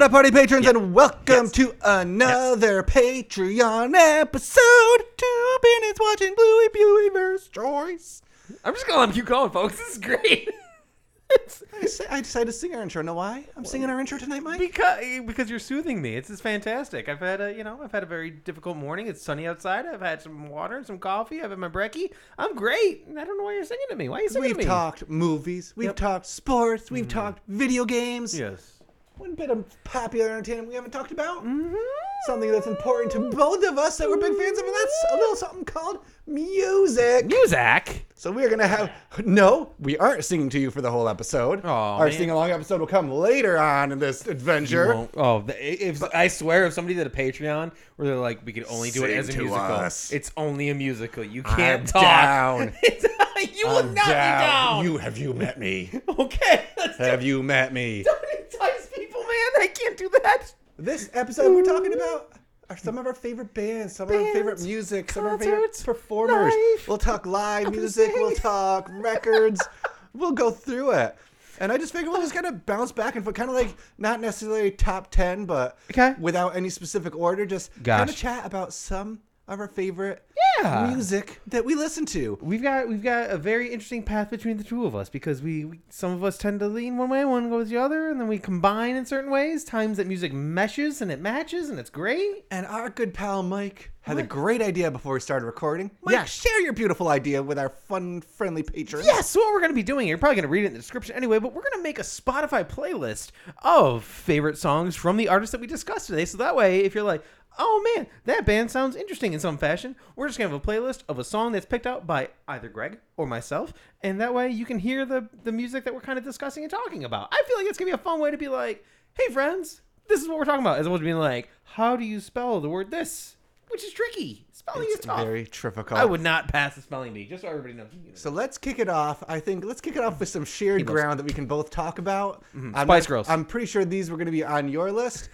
What up, party patrons, and welcome to another Patreon episode. Two minutes watching Bluey Bluey versus Joyce. I'm just gonna let you going, folks. This is great. I, say, I decided to sing our intro. Know why? I'm singing our intro tonight, Mike. because because you're soothing me. It's just fantastic. I've had a you know I've had a very difficult morning. It's sunny outside. I've had some water and some coffee. I've had my brekkie. I'm great. I don't know why you're singing to me. Why are you singing We've to me? talked movies. We've Yep. talked sports. We've mm-hmm. talked video games. Yes. One bit of popular entertainment we haven't talked about. Mm-hmm. Something that's important to both of us that we're big fans of, and that's a little something called music. Music. So we are gonna have no, we aren't singing to you for the whole episode. Aw, Our man. sing along episode will come later on in this adventure. Won't- Oh, the- if I swear, if somebody did a Patreon where they're like, we could only do it Sing as a to musical. us. It's only a musical. You can't I'm talk. down. you will I'm not be down. You have you met me? Okay. Let's have you met me? don't entice people, man. I can't do that. This episode we're talking mm-hmm. about are some of our favorite bands, some of our favorite Bands, music, some of our favorite performers. life, We'll talk live music, we'll talk records. we'll go through it. And I just figured we'll just kind of bounce back and forth, kind of like not necessarily top 10, but Okay. without any specific order, just Gosh. kind of chat about some of our favorite Yeah. music that we listen to. We've got we've got a very interesting path between the two of us because we, we some of us tend to lean one way, one goes the other, and then we combine in certain ways. Times that music meshes and it matches and it's great. And our good pal Mike had a great idea before we started recording. Mike, Yeah. share your beautiful idea with our fun, friendly patrons. Yes, so what we're gonna be doing, you're probably gonna read it in the description anyway, but we're gonna make a Spotify playlist of favorite songs from the artists that we discussed today. So that way, if you're like, oh man, that band sounds interesting in some fashion, we're just gonna have a playlist of a song that's picked out by either Greg or myself, and that way you can hear the the music that we're kind of discussing and talking about. I feel like it's gonna be a fun way to be like, hey friends, this is what we're talking about, as opposed to being like, how do you spell the word this? Which is tricky. Spelling It's is tough. very difficult. I would not pass the spelling bee, just so everybody knows. So let's kick it off. I think let's kick it off with some shared ground that we can both talk about. I'm Mm-hmm. Spice not- Girls. I'm pretty sure these were going to be on your list,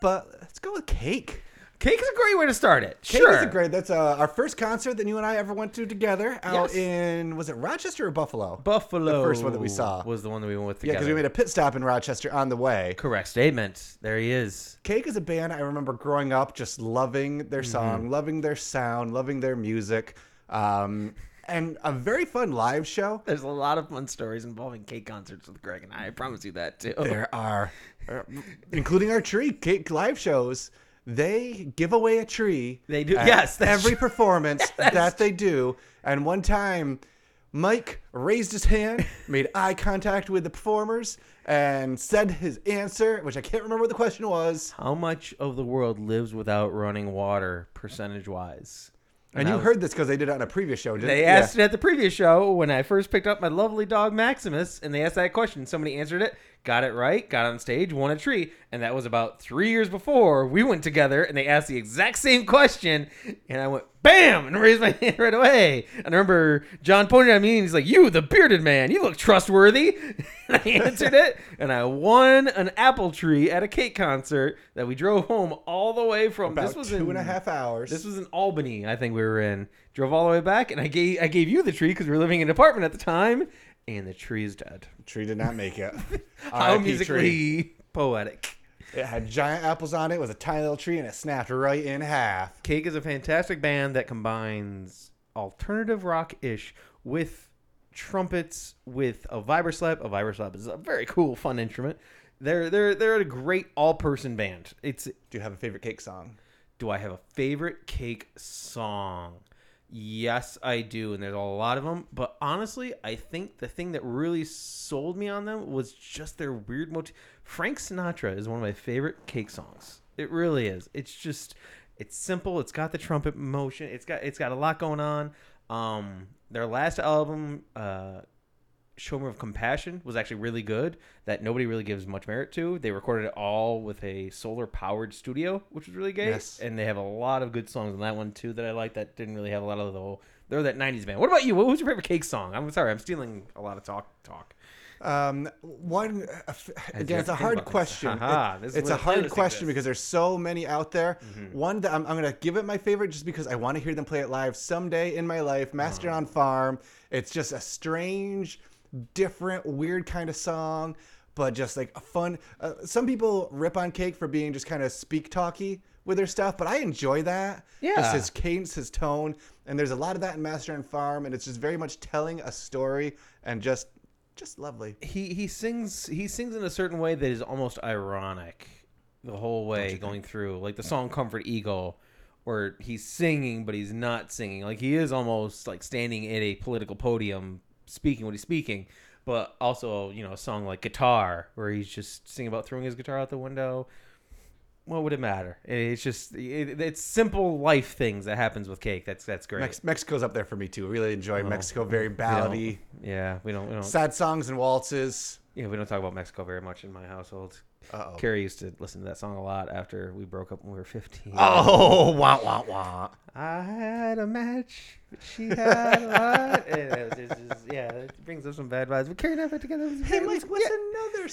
but let's go with Cake. Cake is a great way to start it. Cake sure. is a great. That's uh, our first concert that you and I ever went to together out Yes. in was it Rochester or Buffalo? Buffalo. The first one that we saw. was the one that we went with yeah, because we made a pit stop in Rochester on the way. correct statement. There he is. Cake is a band I remember growing up just loving their Mm-hmm. song, loving their sound, loving their music, um, and a very fun live show. There's a lot of fun stories involving cake concerts with Greg and I. I promise you that too. There are, uh, including our tree cake live shows. They give away a tree. They do- yes, every performance that they do. And one time, Mike raised his hand, made eye contact with the performers, and said his answer, which I can't remember what the question was. How much of the world lives without running water, percentage wise? And you heard this because they did it on a previous show, didn't They you? asked it at the previous show when I first picked up my lovely dog Maximus, and they asked that question. Somebody answered it, got it right, got on stage, won a tree, and that was about three years before we went together, and they asked the exact same question, and I went bam and raised my hand right away. And I remember John pointed at me and he's like, "You, the bearded man, you look trustworthy." and I answered it, and I won an apple tree at a cake concert that we drove home all the way from. About this was two in, and a half hours. this was in Albany, I think we were in. Drove all the way back, and I gave I gave you the tree because we were living in an apartment at the time, and the tree is dead. tree did not make it. How musically tree. poetic. It had giant apples on it. It was a tiny little tree, and it snapped right in half. Cake is a fantastic band that combines alternative rock ish with trumpets with a vibroslap. A vibroslap is a very cool, fun instrument. They're they're they're a great all person band. It's Do you have a favorite cake song? Do I have a favorite cake song? Yes, I do, and there's a lot of them. But honestly, I think the thing that really sold me on them was just their weird motif. Frank Sinatra is one of my favorite cake songs. It really is. It's just, it's simple. It's got the trumpet motion. It's got, it's got a lot going on. Um, their last album, uh, Showroom of Compassion was actually really good that nobody really gives much merit to. They recorded it all with a solar powered studio, which was really great. Yes. And they have a lot of good songs on that one too that I like that didn't really have a lot of the whole they're that nineties band. What about you? What was your favorite cake song? I'm sorry, I'm stealing a lot of talk talk. Um, one uh, again, it's a hard question. It- it's a hard question because there's so many out there. Mm-hmm. One that I'm, I'm gonna give it my favorite just because I want to hear them play it live someday in my life. Master Uh-huh. Farm. It's just a strange, different, weird kind of song. but just like a fun. Uh, some people rip on Cake for being just kind of speak talky with their stuff, but I enjoy that. Yeah. Just his cadence, his tone, and there's a lot of that in Master and Farm, and it's just very much telling a story and just, just lovely. he he sings he sings in a certain way that is almost ironic the whole way going through like the song comfort eagle where he's singing but he's not singing like he is almost like standing at a political podium speaking what he's speaking but also you know a song like guitar where he's just singing about throwing his guitar out the window what would it matter it's just it, it's simple life things that happens with cake that's that's great Mex- Mexico's up there for me too. Really enjoy oh, Mexico. Very We ballady, yeah we don't we don't sad songs and waltzes. yeah we don't talk about mexico very much in my household Uh-oh. Carrie used to listen to that song a lot after we broke up when we were 15. Oh, wah wah wah. I had a match, she had a lot. It was just, yeah, it brings up some bad vibes. But Carrie and I put together. Was Hey, Mike, what's another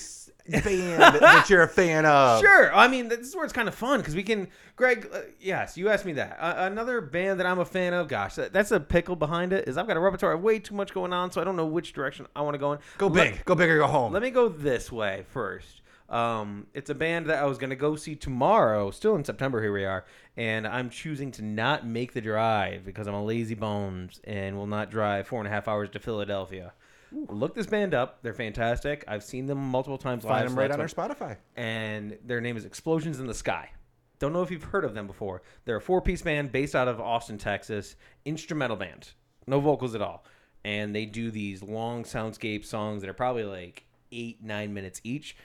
band that you're a fan of? Sure. I mean, this is where it's kind of fun because we can. Greg, uh, yes, you asked me that. Uh, another band that I'm a fan of. Gosh, that, that's a pickle behind it. Is I've got a repertoire of way too much going on, so I don't know which direction I want to go in. Go Let- big. Go big or go home. Let me go this way first. Um, it's a band that I was going to go see tomorrow, still in September. Here we are, and I'm choosing to not make the drive because I'm a lazy bones and will not drive four and a half hours to Philadelphia. Look this band up; they're fantastic. I've seen them multiple times live. Find them so right on our Spotify. and their name is Explosions in the Sky. Don't know if you've heard of them before. They're a four piece band based out of Austin, Texas, instrumental band, no vocals at all. And they do these long soundscape songs that are probably like eight, nine minutes each,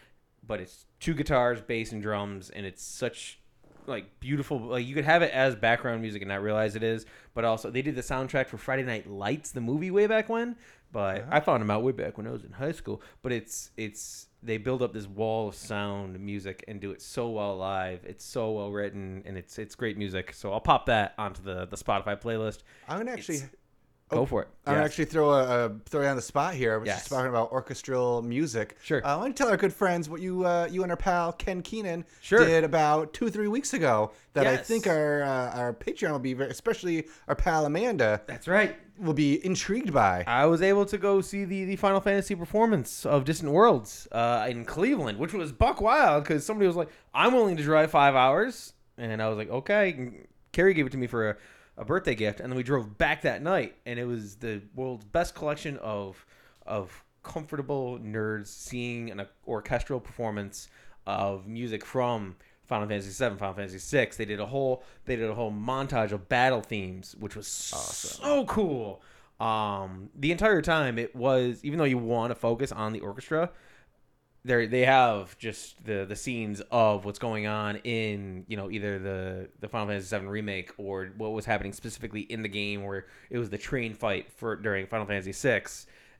but it's two guitars, bass, and drums, and it's such like beautiful like you could have it as background music and not realize it is but also they did the soundtrack for friday night lights the movie way back when but uh-huh. i found them out way back when i was in high school but it's it's they build up this wall of sound music and do it so well live it's so well written and it's it's great music so i'll pop that onto the the spotify playlist I'm gonna actually. It's- go for it I'm Yes. actually throw a, a throw you on the spot here. Was Yes. just talking about orchestral music. Sure. Uh, I want to tell our good friends what you uh, you and our pal Ken Keenan Sure. did about two three weeks ago. That I think our uh, our Patreon will be, very, especially our pal Amanda, that's right will be intrigued by. I was able to go see the, the Final Fantasy performance of Distant Worlds uh, in Cleveland, which was buck wild because somebody was like, "I'm willing to drive five hours," and I was like, "Okay." Carrie gave it to me for a, a birthday gift, and then we drove back that night, and it was the world's best collection of of comfortable nerds seeing an orchestral performance of music from Final Fantasy VII, Final Fantasy VI. They did a whole they did a whole montage of battle themes, which was so cool. Um, the entire time it was even though you want to focus on the orchestra, they they have just the the scenes of what's going on in you know either the the Final Fantasy VII remake or what was happening specifically in the game where it was the train fight for during Final Fantasy VI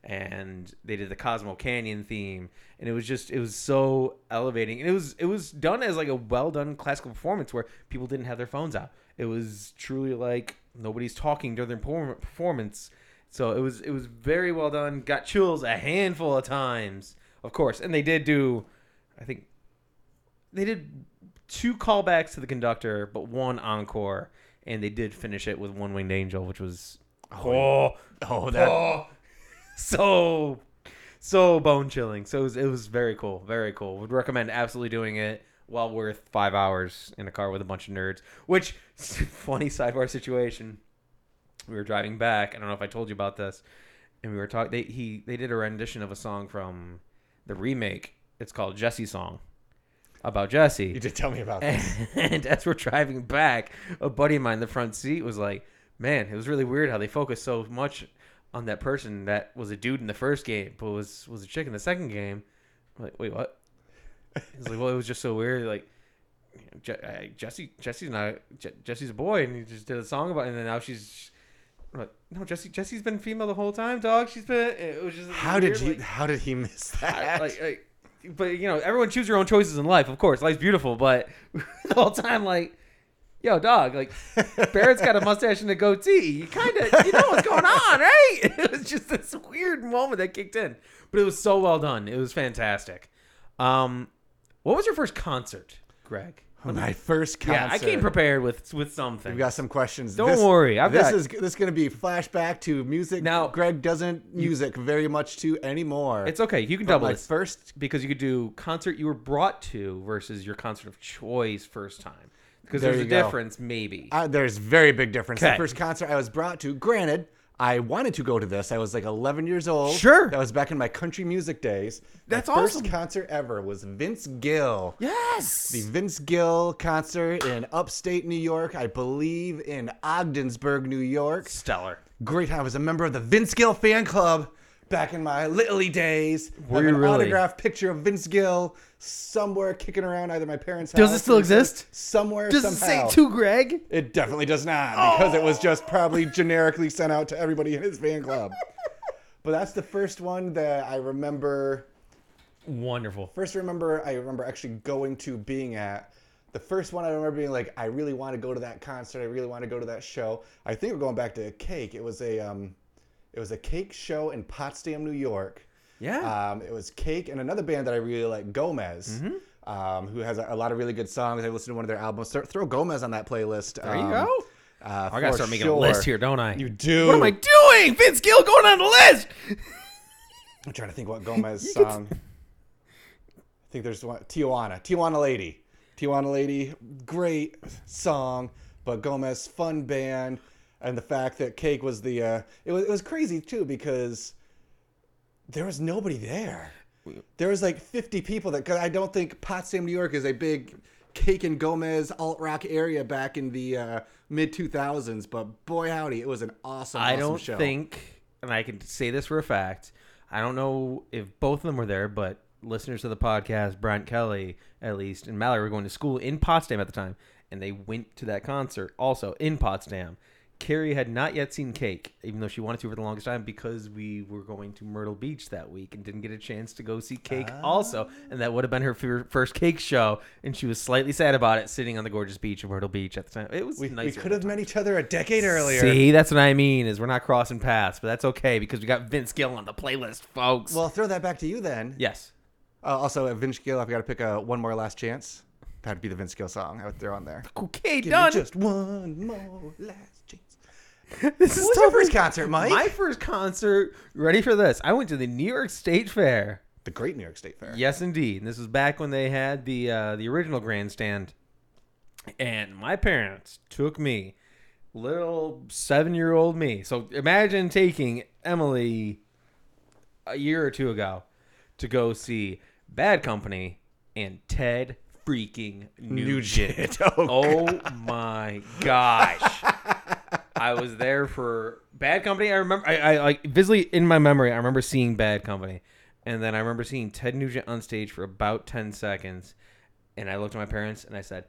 and they did the Cosmo Canyon theme. And it was just it was so elevating. And it was it was done as like a well done classical performance where people didn't have their phones out. It was truly like nobody's talking during their performance. So it was it was very well done. Got chills a handful of times of course and they did do I think they did two callbacks to the conductor but one encore and they did finish it with one winged angel which was oh, Oh, that oh, so so bone chilling. So it was, it was very cool, very cool. Would recommend absolutely doing it. Well worth five hours in a car with a bunch of nerds. Which funny sidebar situation. We were driving back. I don't know if I told you about this, and we were talking. They he they did a rendition of a song from the remake. It's called Jesse Song, about Jesse. you did tell me about that. And as we're driving back, a buddy of mine in the front seat was like, "Man, it was really weird how they focused so much on that person that was a dude in the first game, but was was a chick in the second game." I'm like, wait, what? He's like, "Well, it was just so weird. Like, Je- Jesse, Jesse's not Je- Jesse's a boy, and he just did a song about, it, and then now she's." Like, no, Jesse. Jesse's been female the whole time, dog. She's been. It was just. How did weird, you? like- how did he miss that? like, like, but you know, everyone choose your own choices in life. Of course, life's beautiful, but the whole time, like, yo, dog, like, Barret's got a mustache and a goatee. You kind of, you know what's going on, right? It was just this weird moment that kicked in, but it was so well done. It was fantastic. Um, what was your first concert, Greg? My first concert. Yeah, I came prepared with with something. We've got some questions. Don't This- worry, I've this got- is this is going to be flashback to music. Now- Greg doesn't music very much to anymore. It's okay. You can But double my this first. because you could do concert you were brought to versus your concert of choice first time. Because There there's a go. difference, maybe. Uh, there's very big difference. The first concert I was brought to. Granted, I wanted to go to this. I was like 11 years old. Sure. That was back in my country music days. That's my first concert ever was Vince Gill. yes. The Vince Gill concert in upstate New York, I believe in Ogdensburg, New York. Stellar. Great. I was a member of the Vince Gill fan club back in my little days. Were you an really? autographed picture of Vince Gill somewhere kicking around either my parents' house. Does it still exist? Somewhere. Does somehow. it say to Greg? It definitely does not because it was just probably generically sent out to everybody in his fan club. but that's the first one that I remember. Wonderful. First, remember I remember actually going to being at. The first one I remember being like, I really want to go to that concert. I really want to go to that show. I think we're going back to Cake. It was a, um, it was a Cake show in Potsdam, New York. Yeah. Um, it was Cake and another band that I really like, Gomez, Mm-hmm. um, who has a, a lot of really good songs. I listened to one of their albums. Throw, throw Gomez on that playlist. there you um, go. Uh, I gotta start making sure. a list here, don't I? You do. What am I doing? Vince Gill going on the list. I'm trying to think what Gomez song. I think there's one. Tijuana. Tijuana Lady. Tijuana Lady. Great song, but Gomez fun band, and the fact that Cake was the. Uh, it was it was crazy too because there was nobody there. There was like 50 people that. Cause I don't think Potsdam, New York, is a big Cake and Gomez alt rock area back in the uh, mid 2000s. But boy howdy, it was an awesome. I awesome don't show. think, and I can say this for a fact. I don't know if both of them were there, but listeners to the podcast, Brian Kelly at least, and Mallory were going to school in Potsdam at the time, and they went to that concert also in Potsdam. Carrie had not yet seen Cake, even though she wanted to for the longest time, because we were going to Myrtle Beach that week and didn't get a chance to go see Cake also, and that would have been her fir- first Cake show, and she was slightly sad about it, sitting on the gorgeous beach of Myrtle Beach at the time. It was We, nice. we could have met each other a decade earlier. See, that's what I mean. Is we're not crossing paths, but that's okay because we got Vince Gill on the playlist, folks. Well, I'll throw that back to you then. yes. Uh, also, at Vince Gill, I've got to pick a one more last chance. That'd be the Vince Gill song I would throw on there. Okay, Give done. just one more last chance. this is What was your first concert, Mike? My first concert. Ready for this? I went to the New York State Fair. the Great New York State Fair. Yes, indeed. And this was back when they had the uh, the original grandstand, and my parents took me, little seven year old me. So imagine taking Emily a year or two ago to go see Bad Company and Ted freaking Nugent. Nugent. Oh, Oh my gosh. I was there for Bad Company. I remember I, I like visibly in my memory, I remember seeing Bad Company. And then I remember seeing Ted Nugent on stage for about 10 seconds. And I looked at my parents and I said,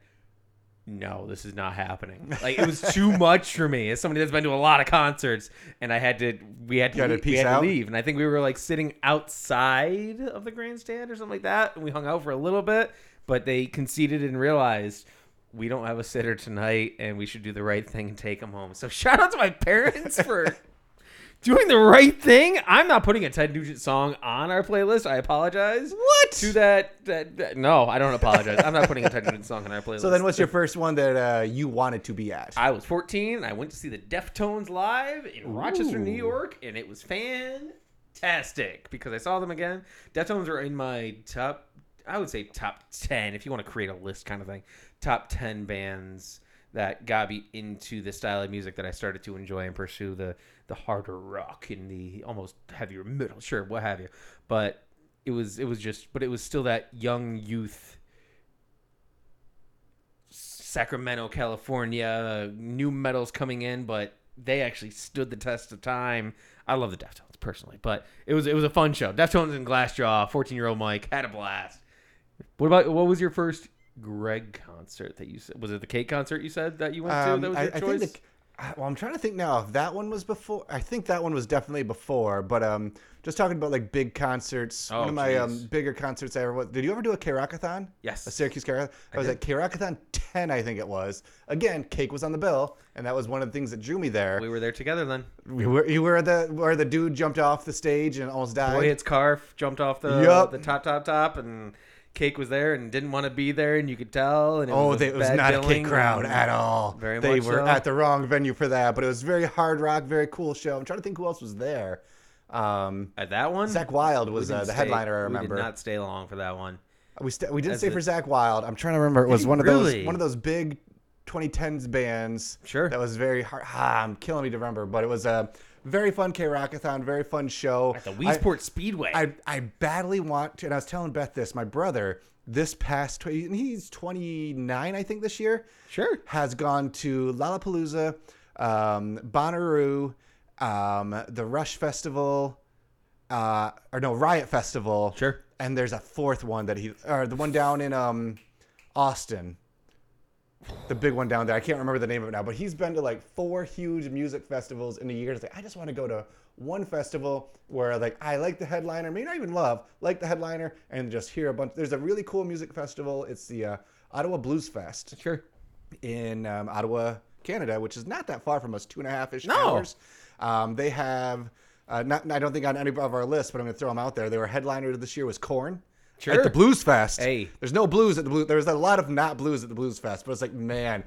No, this is not happening. Like it was too much for me as somebody that's been to a lot of concerts. And I had to we had to, leave, we had out? to leave. And I think we were like sitting outside of the grandstand or something like that. And we hung out for a little bit. But they conceded and realized we don't have a sitter tonight and we should do the right thing and take them home. So shout out to my parents for doing the right thing. I'm not putting a Ted Nugent song on our playlist. I apologize. What? To that, that, that- no, I don't apologize. I'm not putting a Ted Nugent song on our playlist. So then, what's your first one that uh, you wanted to be at? I was 14. I went to see the Deftones live in Rochester, New York, and it was fantastic because I saw them again. Deftones are in my top, I would say top 10, if you want to create a list kind of thing, top 10 bands that got me into the style of music that I started to enjoy and pursue the the harder rock and the almost heavier metal, sure, what have you. But it was it was just but it was still that young youth Sacramento, California, new metals coming in, but they actually stood the test of time. I love the Deftones personally, but it was it was a fun show. Deftones and Glassjaw, fourteen year old Mike had a blast. What about what was your first Greg concert that you said? Was it the Cake concert you said that you went Um, to? That was your I choice. think the, I- well, I'm trying to think now if that one was before. I think that one was definitely before. But um, just talking about like big concerts. Oh, one of my um, bigger concerts I ever was. Did you ever do a K Rockathon? Yes. A Syracuse K Rockathon. I, was did. at K Rockathon 10, I think it was. Again, cake was on the bill, and that was one of the things that drew me there. we were there together then. We were, you were the where the dude jumped off the stage and almost died. Boy, its car jumped off the Yup. the top top top and Cake was there and didn't want to be there, and you could tell. And it Oh, was, they, it was not a cake crowd at all. Very they much were so. at the wrong venue for that, but it was very hard rock, very cool show. I'm trying to think who else was there. Um, At that one, Zach Wild was uh, the stay- headliner. I remember. We did not stay long for that one. We st- we didn't stay for. Zach Wild. I'm trying to remember. It was one of really? those one of those big 2010s bands. Sure. That was very hard. Ah, I'm killing me to remember, but it was a very fun K Rockathon, very fun show. At the I- Weedsport Speedway. I, I badly want to, and I was telling Beth this. My brother, this past, and he's 29, I think, this year, sure. has gone to Lollapalooza, um, Bonnaroo, um, the Rush Festival, uh, or no, Riot Festival. Sure. And there's a fourth one that he, or the one down in um, Austin. The big one down there. I can't remember the name of it now, but he's been to like four huge music festivals in a year. It's like, I just want to go to one festival where like I like the headliner, may not even love, like the headliner, and just hear a bunch. There's a really cool music festival. It's the uh, Ottawa Blues Fest Sure. in um, Ottawa, Canada, which is not that far from us, two and a half ish No. hours. Um, they have, uh, not, I don't think on any of our lists, but I'm going to throw them out there. They were headliner this year was Korn. Sure. At the Blues Fest. Hey. There's no blues at the Blues. There's a lot of not blues at the Blues Fest, but it's like, man,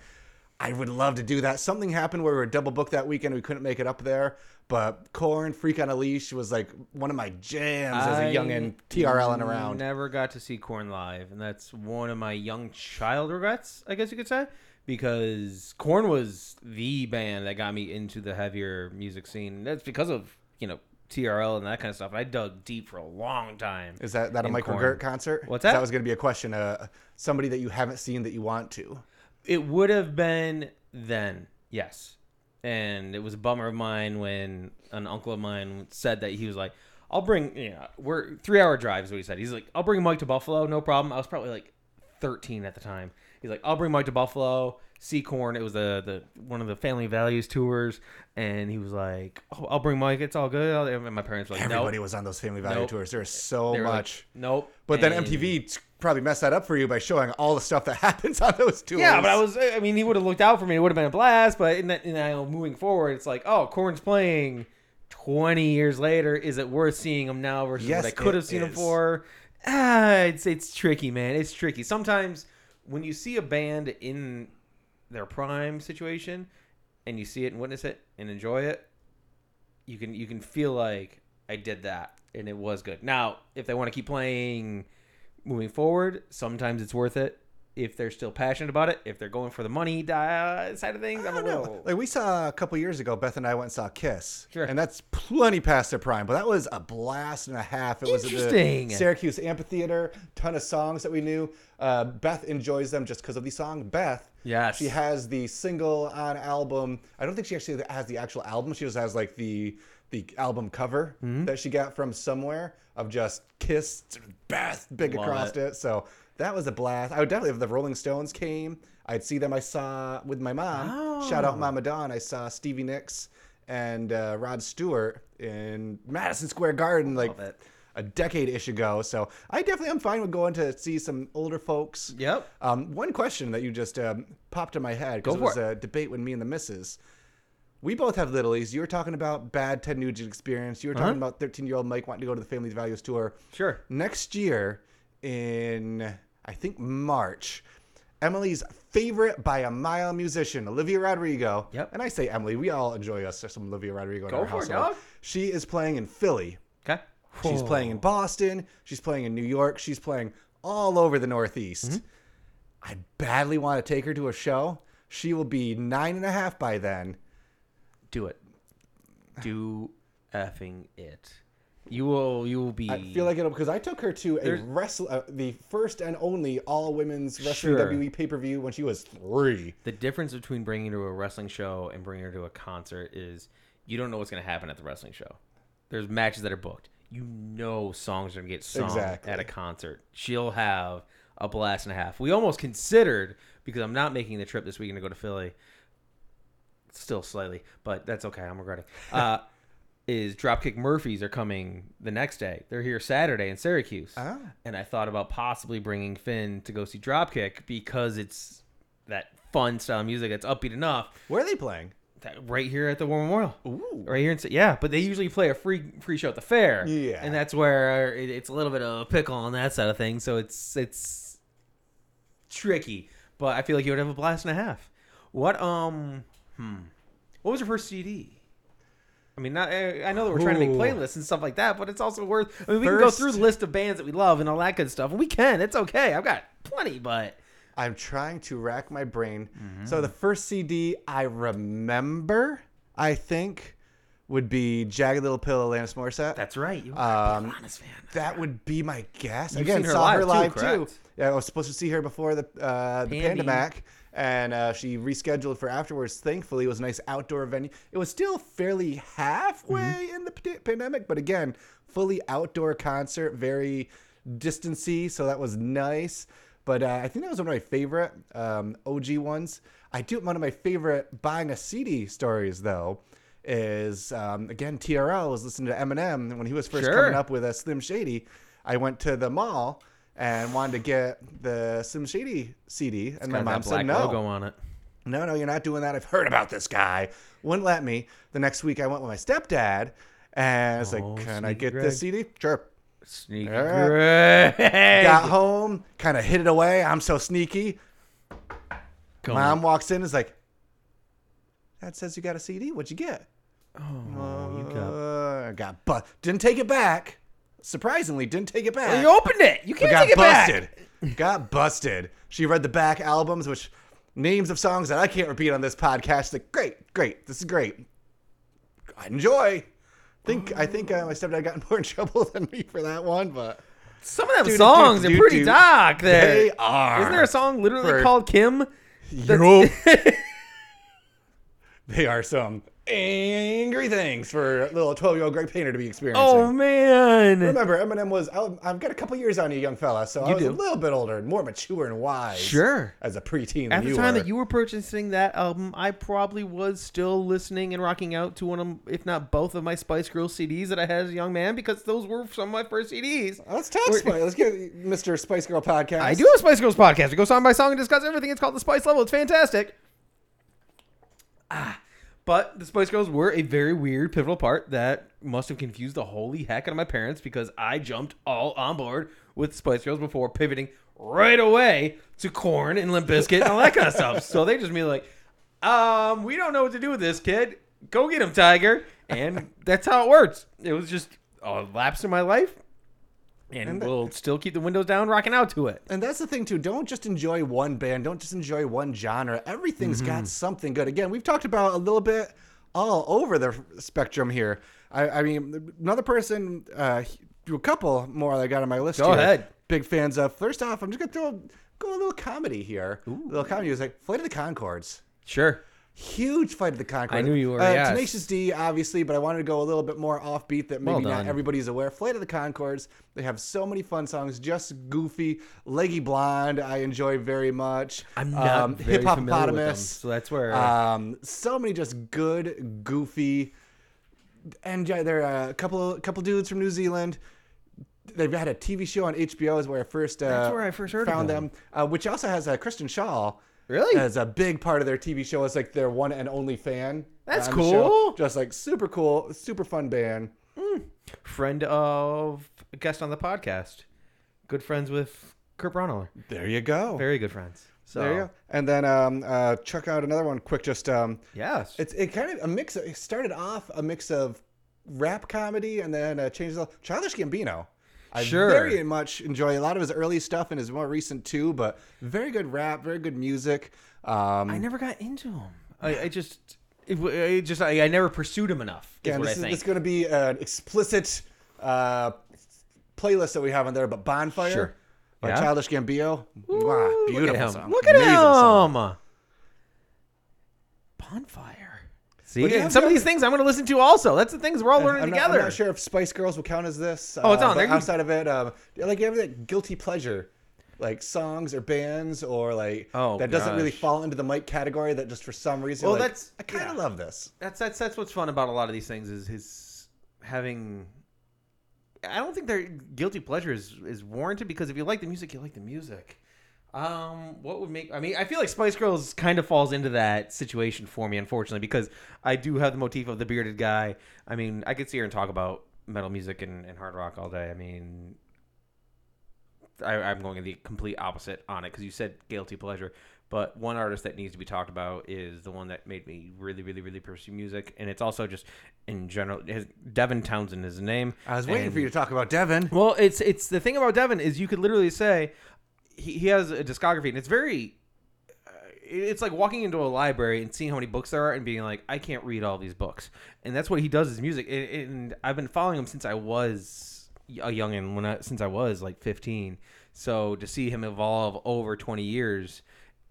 I would love to do that. Something happened where we were double booked that weekend. We couldn't make it up there. But Korn, Freak on a Leash was like one of my jams as a youngin' TRLing around. Never got to see Korn live, and that's one of my young child regrets, I guess you could say, because Korn was the band that got me into the heavier music scene. That's because of you know TRL and that kind of stuff. I dug deep for a long time. Is that, that a in Mike Korn. Concert? What's that? That was going to be a question. Uh, somebody that you haven't seen that you want to. It would have been then, yes. And it was a bummer of mine when an uncle of mine said that he was like, I'll bring, you know, we're three hour drive is what he said. He's like, I'll bring Mike to Buffalo, no problem. I was probably like 13 at the time. He's like, I'll bring Mike to Buffalo, see Korn. It was the, the one of the family values tours. And he was like, oh, I'll bring Mike. It's all good. And my parents were like, Everybody nope. was on those Family Value Nope. tours. There's so were like, much. nope. but then MTV probably messed that up for you by showing all the stuff that happens on those tours. Yeah, but I was. I mean, he would have looked out for me. It would have been a blast. But in that, in that, moving forward, it's like, oh, Korn's playing. Twenty years later, is it worth seeing him now versus Yes, what I could have seen him for? Ah, it's it's tricky, man. It's tricky. Sometimes when you see a band in their prime situation, and you see it and witness it and enjoy it, you can you can feel like I did that and it was good. Now, if they want to keep playing moving forward, sometimes it's worth it. If they're still passionate about it, if they're going for the money uh, side of things, I I'm a don't know. little. Like we saw a couple years ago, Beth and I went and saw Kiss, Sure. and that's plenty past their prime. But that was a blast and a half. It was at Interesting. the Syracuse Amphitheater. Ton of songs that we knew. Uh, Beth enjoys them just because of the song. Beth, Yes. she has the single on album. I don't think she actually has the actual album. She just has like the the album cover Mm-hmm. that she got from somewhere of just Kiss Beth big Love across it. it. So that was a blast. I would definitely if the Rolling Stones came. I'd see them. I saw with my mom. Shout out Oh. Mama Dawn. I saw Stevie Nicks and uh, Rod Stewart in Madison Square Garden like it. a decade ish ago. So I definitely am fine with going to see some older folks. Yep. Um, one question that you just um, popped in my head because it was for a debate with me and the missus. We both have littlies. You were talking about bad Ted Nugent experience. You were talking Uh-huh. about 13 year old Mike wanting to go to the Family Values tour. Sure. Next year, in I think March, Emily's favorite by a mile musician, Olivia Rodrigo. Yep. And I say Emily, we all enjoy us some Olivia Rodrigo in Go our for it, household. dog. She is playing in Philly. Okay. She's playing in Boston. She's playing in New York. She's playing all over the Northeast. Mm-hmm. I badly want to take her to a show. She will be nine and a half by then. Do it. Do effing it. You will. You will be. I feel like it'll because I took her to a There's- wrestle, uh, the first and only all women's wrestling Sure. WWE pay per view when she was three. the difference between bringing her to a wrestling show and bringing her to a concert is you don't know what's going to happen at the wrestling show. There's matches that are booked. You know songs are going to get sung Exactly. at a concert. She'll have a blast and a half. We almost considered because I'm not making the trip this weekend to go to Philly. Still slightly, but that's okay. I'm regretting. Uh, is Dropkick Murphys are coming the next day. They're here Saturday in Syracuse. Ah. And I thought about possibly bringing Finn to go see Dropkick because it's that fun style of music that's upbeat enough. Where are they playing? That- right here at the War Memorial. Ooh. Right here in yeah, but they usually play a free free show at the fair. Yeah. and that's where it, it's a little bit of a pickle on that side of things. So it's it's tricky, but I feel like you would have a blast and a half. What um hmm, what was your first CD? I mean, not, I I know that we're trying to make Ooh. playlists and stuff like that, but it's also worth. I mean, we can go First- through the list of bands that we love and all that good stuff, and we can. It's okay. I've got plenty, but I'm trying to rack my brain. Mm-hmm. So the first CD I remember, I think, would be Jagged Little Pill, Alanis Morissette. that's right. You're Um, a Alanis fan. that would be my guess. Again, seen her saw her live live too, too. correct? Yeah, I was supposed to see her before the uh, the Pandy. Pandamac, and uh, she rescheduled for afterwards. Thankfully, it was a nice outdoor venue. It was still fairly halfway Mm-hmm. in the p- pandemic, but again, fully outdoor concert, very distancy, so that was nice. But uh, I think that was one of my favorite um, OG ones. I do one of my favorite buying a CD stories though. Is um, again TRL was listening to Eminem when he was first Sure. coming up with a Slim Shady. I went to the mall and wanted to get the Slim Shady CD, and my mom said no. logo on it. No, no, you're not doing that. I've heard about this guy. Wouldn't let me. The next week, I went with my stepdad, and I was Oh, like, "Can I sneaky get Greg. this CD?" Sure. Sneaky. Greg. Got home, kind of hid it away. I'm so sneaky. Come Mom on. walks in, is like, "Dad says you got a CD. What'd you get?" Oh, you got. Uh, I got but didn't take it back. Surprisingly, didn't take it back. Well, you opened it. You can't take it busted. back. got busted. She read the back albums, which names of songs that I can't repeat on this podcast. Like, great, great, this is great. I enjoy. Think I think uh, my stepdad got in more in trouble than me for that one, but Some of them Dude, songs dude, are pretty dude. dark. There. they are. Isn't there a song literally For- called Kim? Yup. they are some angry things for a little twelve-year-old Greg Painter to be experiencing. Oh man. Remember, Eminem was. I- I've got a couple years on you, young fella, so I You was a little bit older, and more mature and wise. Sure. As a preteen, At the time were. that you were purchasing that album, I probably was still listening and rocking out to one of, if not both, of my Spice Girls CDs that I had as a young man because those were some of my first CDs. Let's talk We're- Spice. Let's get Mr. Spice Girl podcast. I do a Spice Girls podcast. We go song by song and discuss everything. It's called the Spice Level. It's fantastic. Ah, but the Spice Girls were a very weird, pivotal part that must have confused the holy heck out of my parents because I jumped all on board with Spice Girls before pivoting right away to Korn and Limp Bizkit and all that kind of stuff. So they just be like, um, we don't know what to do with this kid. Go get him, Tiger. And that's how it works. It was just a lapse in my life. And, And we'll still keep the windows down, rocking out to it. And that's the thing too. Don't just enjoy one band. Don't just enjoy one genre. Everything's Mm-hmm. got something good. Again, we've talked about a little bit all over the spectrum here. I, I mean, another person, uh, a couple more that I got on my list. Go here. ahead. Big fans of. First off, I'm just gonna throw go a little comedy here. A little comedy is like Flight of the Conchords. Sure. Huge Flight of the Conchords. I knew you were, Uh, yes. Tenacious D, obviously, but I wanted to go a little bit more offbeat that maybe Well not everybody's aware. Flight of the Conchords. They have so many fun songs. Just goofy, leggy blonde. I enjoy very much. I'm not very hip hopopotamus. so that's where. Um, so many just good, goofy, and yeah, they're a couple couple dudes from New Zealand. They've had a TV show on HBO is where I first uh, That's where I first heard of found them. them, uh, which also has uh, Kristen Schaal Really? as a big part of their TV show. It's like their one and only fan. That's on the show. cool. Just like super cool, super fun band. friend of a guest on the podcast. Good friends with Kurt Braunohler. There you go. Very good friends. So there you go. And then um, uh, check out another one quick. Just um, yes. It's it kind of a mix. Of, it started off a mix of rap comedy and then uh, changed. a- Childish Gambino. I Sure. very much enjoy a lot of his early stuff and his more recent too. But very good rap, very good music. Um, I never got into him. I, I just. It, just I, I never pursued him enough. Is again, what this I is, think. this going to be an explicit uh, playlist that we have on there. But Bonfire Sure. by Yeah? Childish Gambino. Ooh, Wow, look at beautiful him. song. Look at Amazing song. him. Bonfire. See, yeah, and some of yeah. these things I'm going to listen to also. That's the things we're all learning I'm not, together. I'm not sure if Spice Girls will count as this. Oh, it's uh, on there. Outside of it, um, like you have that guilty pleasure, like songs or bands or like Oh, that doesn't really fall into the Mike category. That just for some reason, Well, like, that's- I kind of yeah. love this. That's that's that's what's fun about a lot of these things is his having. I don't think their guilty pleasure is, is warranted because if you like the music, you like the music. Um, what would make? I mean, I feel like Spice Girls kind of falls into that situation for me, unfortunately, because I do have the motif of the bearded guy. I mean, I could sit here and talk about metal music and, and hard rock all day. I mean, I, I'm going the complete opposite on it because you said guilty pleasure. But one artist that needs to be talked about is the one that made me really, really, really pursue music, and it's also just in general. His, Devin Townsend is his name. I was waiting and- for you to talk about Devin. well, it's it's the thing about Devin is you could literally say he, he has a discography, and it's very. Uh, it's like walking into a library and seeing how many books there are and being like, I can't read all these books, and that's what he does is music. And, and I've been following him since I was a youngin, when I since I was like 15. So to see him evolve over 20 years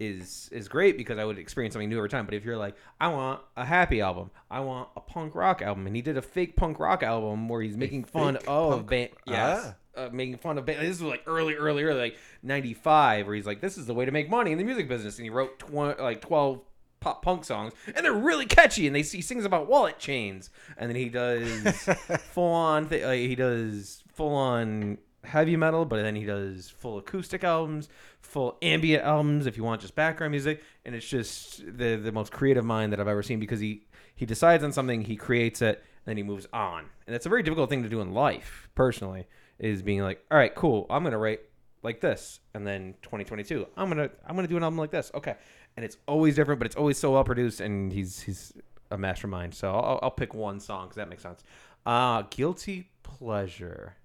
is is great because I would experience something new every time. But if you're like, I want a happy album, I want a punk rock album, and he did a fake punk rock album where he's making fun of band, yes, uh, making fun of band. This was like early, early, early, like '95, where he's like, this is the way to make money in the music business, and he wrote tw- like 12 pop punk songs, and they're really catchy, and they he sings about wallet chains, and then he does full on, th- like, he does full on heavy metal, but then he does full acoustic albums, full ambient albums if you want just background music, and it's just the the most creative mind that I've ever seen because he he decides on something, he creates it, and then he moves on, and it's a very difficult thing to do in life. Personally, is being like, all right, cool, I'm gonna write like this, and then 2022, I'm gonna I'm gonna do an album like this, okay, and it's always different, but it's always so well produced, and he's he's a mastermind. So I'll, I'll pick one song because that makes sense. Uh, guilty pleasure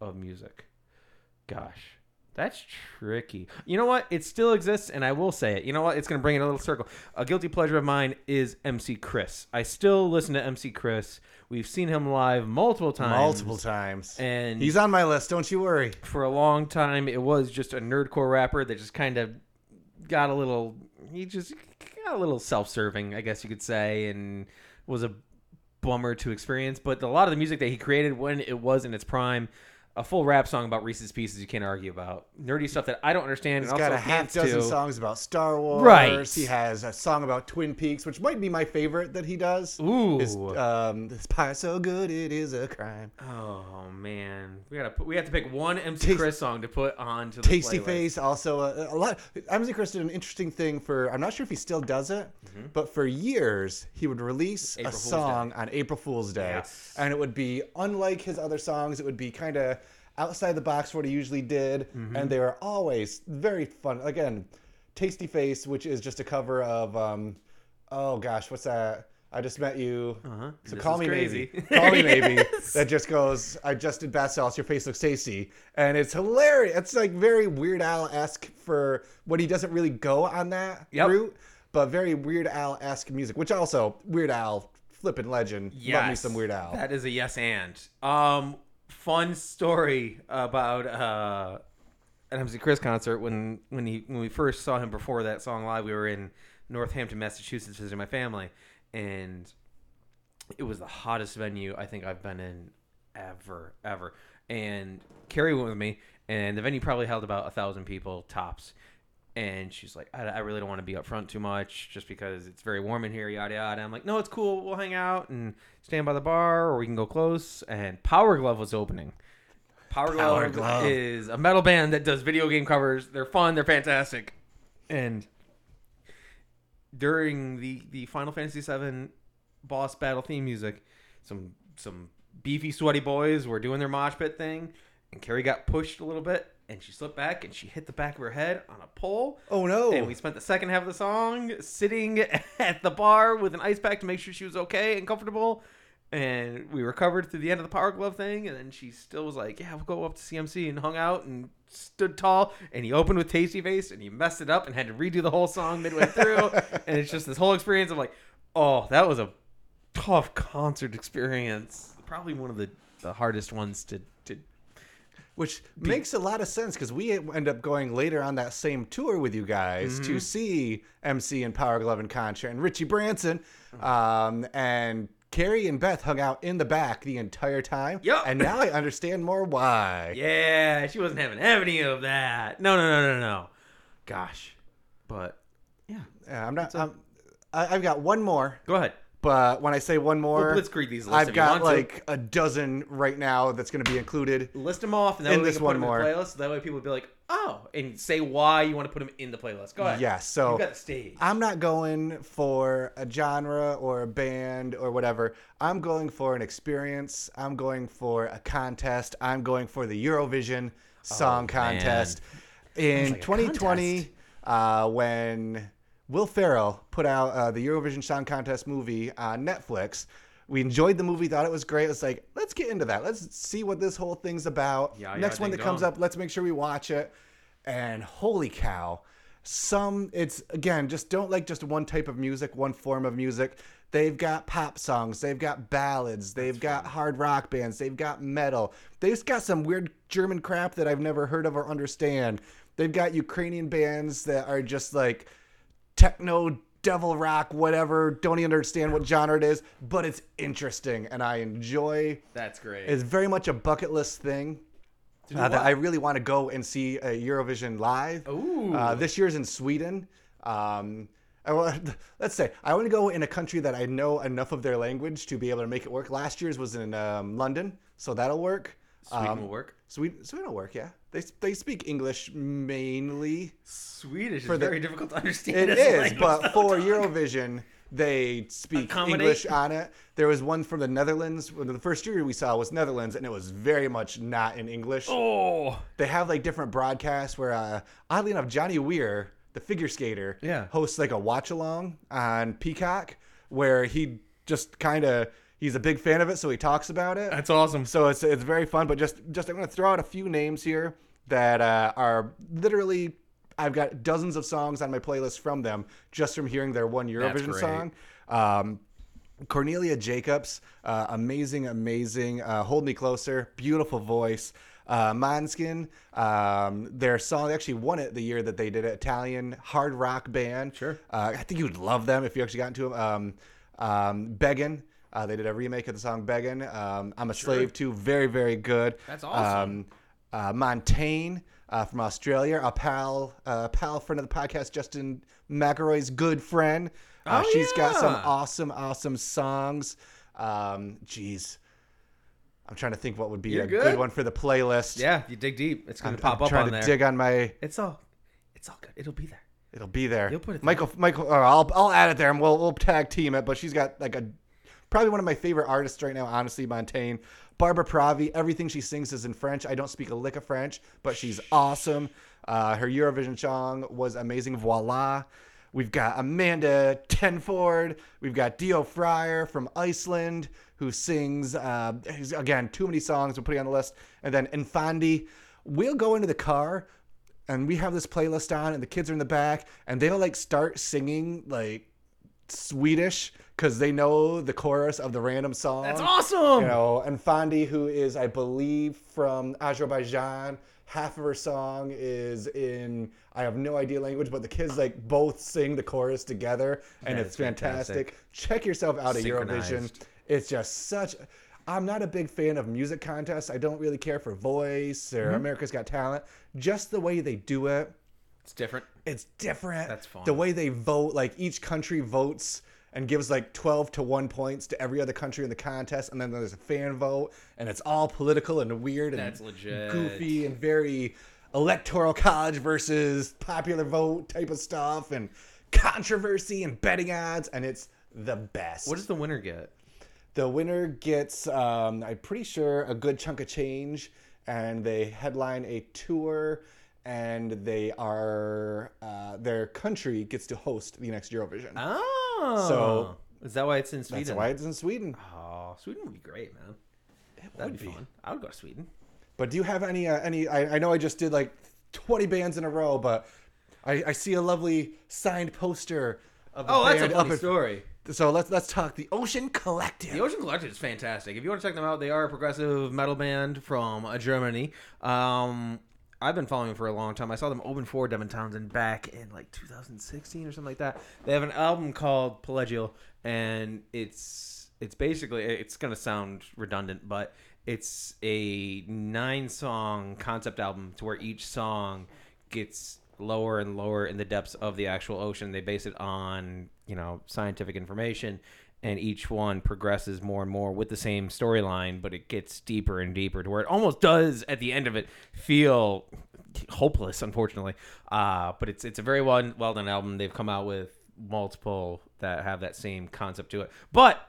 of music. Gosh, that's tricky. You know what? It still exists, and I will say it. You know what? It's going to bring it a little circle. A guilty pleasure of mine is MC Chris. I still listen to MC Chris. We've seen him live multiple times. Multiple times. And He's on my list. Don't you worry. for a long time, it was just a nerdcore rapper that just kind of got a little. He just got a little self-serving, I guess you could say, and was a bummer to experience. But a lot of the music that he created when it was in its prime, a full rap song about Reese's Pieces, you can't argue about. Nerdy stuff that I don't understand. He's and got also a half dozen to. songs about Star Wars. Right. He has a song about Twin Peaks, which might be my favorite that he does. Ooh. Is, um, this pie so good it is a crime. oh man, we gotta put, we have to pick one MC Taste- Chris song to put on to the Tasty playlist. Face also a, a lot. MC Chris did an interesting thing for. I'm not sure if he still does it, but for years he would release Mm-hmm. April a Fool's song on April Fool's Day, Yes. and it would be unlike his other songs. It would be kind of outside the box what he usually did, Mm-hmm. and they were always very fun. Again, Tasty Face, which is just a cover of. Um, oh gosh, what's that? I just met you. Uh-huh. So This call me crazy. maybe. Call me maybe. Yes. That just goes. I just did bath salts. Your face looks tasty, and it's hilarious. It's like very Weird Al esque for what he doesn't really go on that Yep. route, but very Weird Al esque music. Which also Weird Al, flippin' legend. Love me some Weird Al. That is a yes and. Um, fun story about uh, an MC Chris concert when when he when we first saw him before that song live. We were in Northampton, Massachusetts, visiting my family, and it was the hottest venue I think I've been in ever, ever. And Carrie went with me, and the venue probably held about a thousand people tops. And she's like, I, I really don't want to be up front too much just because it's very warm in here, yada yada. I'm like, no, it's cool. We'll hang out and stand by the bar, or we can go close. And Power Glove was opening. Power Glove, Power Glove. is a metal band that does video game covers. They're fun. They're fantastic. And during the the Final Fantasy VII boss battle theme music, some some beefy sweaty boys were doing their mosh pit thing, and Carrie got pushed a little bit, and she slipped back and she hit the back of her head on a pole. oh no! And we spent the second half of the song sitting at the bar with an ice pack to make sure she was okay and comfortable. And we recovered through the end of the Power Glove thing, and then she still was like, "Yeah, we'll go up to CMC," and hung out and stood tall. And he opened with Tasty Face, and he messed it up and had to redo the whole song midway through. and it's just this whole experience of like, oh, that was a tough concert experience. Probably one of the, the hardest ones to Which makes a lot of sense because we end up going later on that same tour with you guys Mm-hmm. to see MC and Power Glove and Contra and Richie Branson. Um, and Carrie and Beth hung out in the back the entire time. Yup. And now I understand more why. Yeah, she wasn't having any of that. No, no, no, no, no. Gosh. But yeah. Yeah, I'm not. I'm, I, I've got one more. Go ahead. But when I say one more, let's blitzkrieg these lists I've got want to. like a dozen right now that's going to be included. List them off, and then this one put them more. in the playlist. That way, people will be like, "Oh," and say why you want to put them in the playlist. Go ahead. Yes, so you got the stage. I'm not going for a genre or a band or whatever. I'm going for an experience. I'm going for a contest. I'm going for the Eurovision Song Oh, man. Contest. In like 2020, uh, when Will Ferrell put out uh, the Eurovision Song Contest movie on Netflix, we enjoyed the movie, thought it was great. It's like, let's get into that. Let's see what this whole thing's about. Yeah, yeah, Next one that comes dong. up, let's make sure we watch it. And holy cow, some it's again just don't like just one type of music, one form of music. They've got pop songs, they've got ballads, they've got hard rock bands, they've got metal. They've got some weird German crap that I've never heard of or understand. They've got Ukrainian bands that are just like techno devil rock whatever don't even understand what genre it is but it's interesting and i enjoy That's great. it's very much a bucket list thing uh, that I really want to go and see a Eurovision live. Ooh. Uh, this year's in Sweden. Um, I let's say I want to go in a country that I know enough of their language to be able to make it work. Last year's was in um, London, so that'll work. Sweden Um, will work. Sweden, Sweden will work. Yeah, they they speak English mainly. Swedish is the- very difficult to understand. It is, language, but for Eurovision, they speak? English on it. There was one from the Netherlands. The first year we saw was Netherlands, and it was very much not in English. oh, They have like different broadcasts where, uh, oddly enough, Johnny Weir, the figure skater, Yeah. hosts like a watch along on Peacock where he just kind of he's a big fan of it, so he talks about it. that's awesome. So it's it's very fun. But just just I'm gonna throw out a few names here that uh, are literally I've got dozens of songs on my playlist from them just from hearing their one Eurovision song. Um, Cornelia Jacobs, uh, amazing, amazing. Uh, Hold Me Closer, beautiful voice. Uh, Måneskin, um, their song they actually won it the year that they did it. Italian hard rock band. Sure. Uh, I think you would love them if you actually got into them. Um, um, Beggin. Uh, they did a remake of the song Beggin. Um, I'm a Slave to. Very, very good. That's awesome. Um, uh, Montaigne uh, from Australia, a pal, uh, pal friend of the podcast, Justin McElroy's good friend. Uh, Oh, she's got some awesome, awesome songs. Um, geez, I'm trying to think what would be You're a good. good. one for the playlist. Yeah, you dig deep. It's gonna I'm, pop I'm up trying to there. dig on my. It's all, it's all good. It'll be there. It'll be there. You'll put it there. Michael, Michael. Or I'll, I'll add it there, and we'll, we'll tag team it. But she's got like a probably one of my favorite artists right now. Honestly, Montaigne, Barbara Pravi. Everything she sings is in French. I don't speak a lick of French, but she's awesome. Uh, her Eurovision song was amazing. Voila. We've got Amanda Tenfjord. We've got Daði Freyr from Iceland who sings, uh, again, too many songs. We're putting on the list. And then Efendi. We'll go into the car and we have this playlist on and the kids are in the back and they'll like start singing like Swedish because they know the chorus of the random song. That's awesome. You know, Efendi, who is, I believe, from Azerbaijan, half of her song is in I have no idea language, but the kids like both sing the chorus together, and That it's fantastic. fantastic. Check yourself out at Eurovision. It's just such. I'm not a big fan of music contests. I don't really care for Voice Mm-hmm. or America's Got Talent. Just the way they do it, It's different. it's different. That's fun. The way they vote, like each country votes and gives like 12 to 1 points to every other country in the contest and then there's a fan vote and it's all political and weird and That's legit. goofy and very electoral college versus popular vote type of stuff and controversy and betting odds and it's the best. What does the winner get? The winner gets, um, I'm pretty sure, a good chunk of change, and they headline a tour, and they are uh, their country gets to host the next Eurovision. Oh, So- is that why it's in Sweden? That's why it's in Sweden. Oh, Sweden would be great, man. It That'd would be, be. fun. I would go to Sweden. But do you have any? Uh, any? I, I know I just did like 20 bands in a row, but I, I see a lovely signed poster of the Oh, that's a funny story. So let's let's talk the Ocean Collective. The Ocean Collective is fantastic. If you want to check them out, they are a progressive metal band from uh, Germany. Um, I've been following for a long time. I saw them open for Devin Townsend back in like 2016 or something like that. They have an album called Pelagial, and it's it's basically it's gonna sound redundant, but it's a nine song concept album to where each song gets lower and lower in the depths of the actual ocean. They base it on you know scientific information, and each one progresses more and more with the same storyline, but it gets deeper and deeper to where it almost does at the end of it feel hopeless, unfortunately. Uh, but it's it's a very well well done album. They've come out with multiple that have that same concept to it, but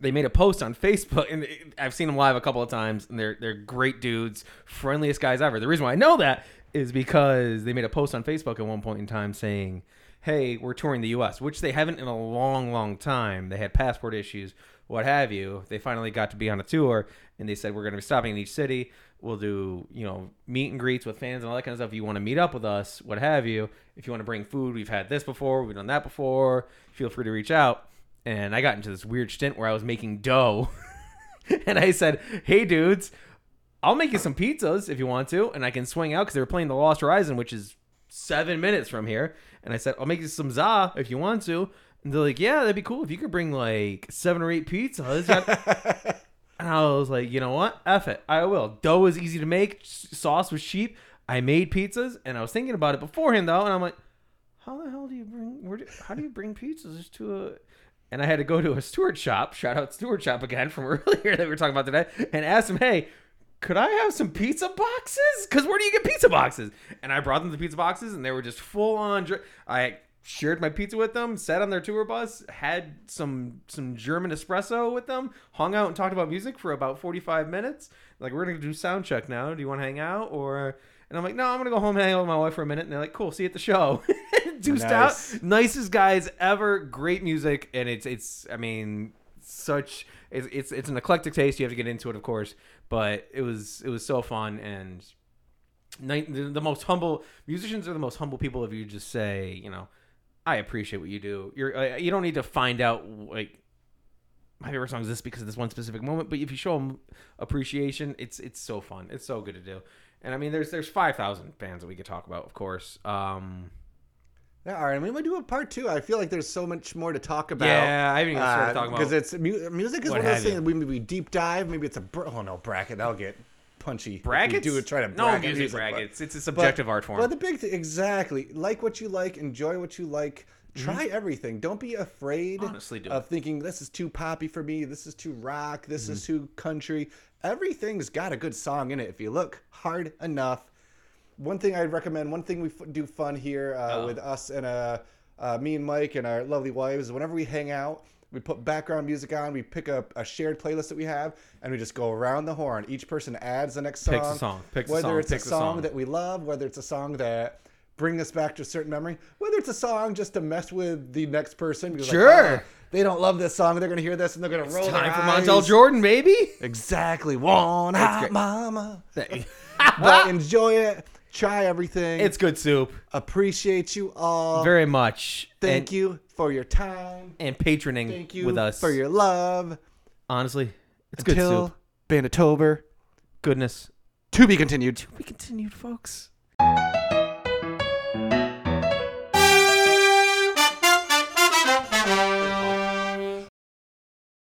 they made a post on Facebook, and I've seen them live a couple of times, and they're they're great dudes, friendliest guys ever. The reason why I know that is because they made a post on Facebook at one point in time saying, "Hey, we're touring the U.S.," which they haven't in a long, long time. They had passport issues, what have you. They finally got to be on a tour, and they said we're going to be stopping in each city. We'll do you know meet and greets with fans and all that kind of stuff. If you want to meet up with us, what have you. If you want to bring food, we've had this before, we've done that before. Feel free to reach out and I got into this weird stint where I was making dough. and I said, "Hey dudes, I'll make you some pizzas if you want to, and I can swing out because they were playing the Lost Horizon, which is seven minutes from here." And I said, "I'll make you some za if you want to." And they're like, "Yeah, that'd be cool if you could bring like seven or eight pizzas." and I was like, "You know what? F it, I will." Dough was easy to make, sauce was cheap. I made pizzas, and I was thinking about it beforehand though, and I'm like, "How the hell do you bring? Where do, how do you bring pizzas to a?" and I had to go to a Stewart shop. Shout out Stewart shop again from earlier that we were talking about today, and ask him, "Hey, could I have some pizza boxes? Because where do you get pizza boxes?" And I brought them the pizza boxes, and they were just full on. Dr- I shared my pizza with them, sat on their tour bus, had some some German espresso with them, hung out and talked about music for about forty five minutes. Like we're gonna do sound check now. Do you want to hang out or? And I'm like, no, I'm gonna go home and hang out with my wife for a minute. And they're like, cool, see you at the show. Deuced Nice. out, nicest guys ever. Great music, and it's it's. I mean, such it's it's it's an eclectic taste. You have to get into it, of course, but it was it was so fun and. The most humble musicians are the most humble people. If you just say, you know, I appreciate what you do. You're uh, you don't need to find out like my favorite song is this because of this one specific moment. But if you show them appreciation, it's it's so fun. It's so good to do. And I mean, there's there's five thousand bands that we could talk about, of course. Um, all right. We might do a part two. I feel like there's so much more to talk about. yeah, I haven't even started talking about because it's mu- music is what one of those things. We maybe deep dive. Maybe it's a br- oh no bracket. That'll get punchy. brackets. Do it. Try to no bracket music, but- brackets. it's a but- subjective art form. But the big thing, exactly, like what you like, enjoy what you like. Try everything. Don't be afraid Mm-hmm. Honestly, do of thinking this is too poppy for me. This is too rock. This Mm-hmm. is too country. Everything's got a good song in it if you look hard enough. One thing I'd recommend. One thing we f- do fun here uh, Oh. with us and uh, uh, me and Mike and our lovely wives. is Whenever we hang out, we put background music on. We pick up a shared playlist that we have, and we just go around the horn. Each person adds the next song. Picks a song, picks a whether song, it's a a song, song. that we love, whether it's a song that bring us back to a certain memory, whether it's a song just to mess with the next person. because, like, Sure. oh, they don't love this song. They're gonna hear this and they're gonna roll Time for. Montel Jordan, baby. Exactly. One hot mama. But enjoy it. Try everything. it's good soup. appreciate you all. Very much. Thank and, you for your time. And patroning Thank you with us. for your love. Honestly, it's good soup. Banditober. Goodness. To be continued. To be continued, folks.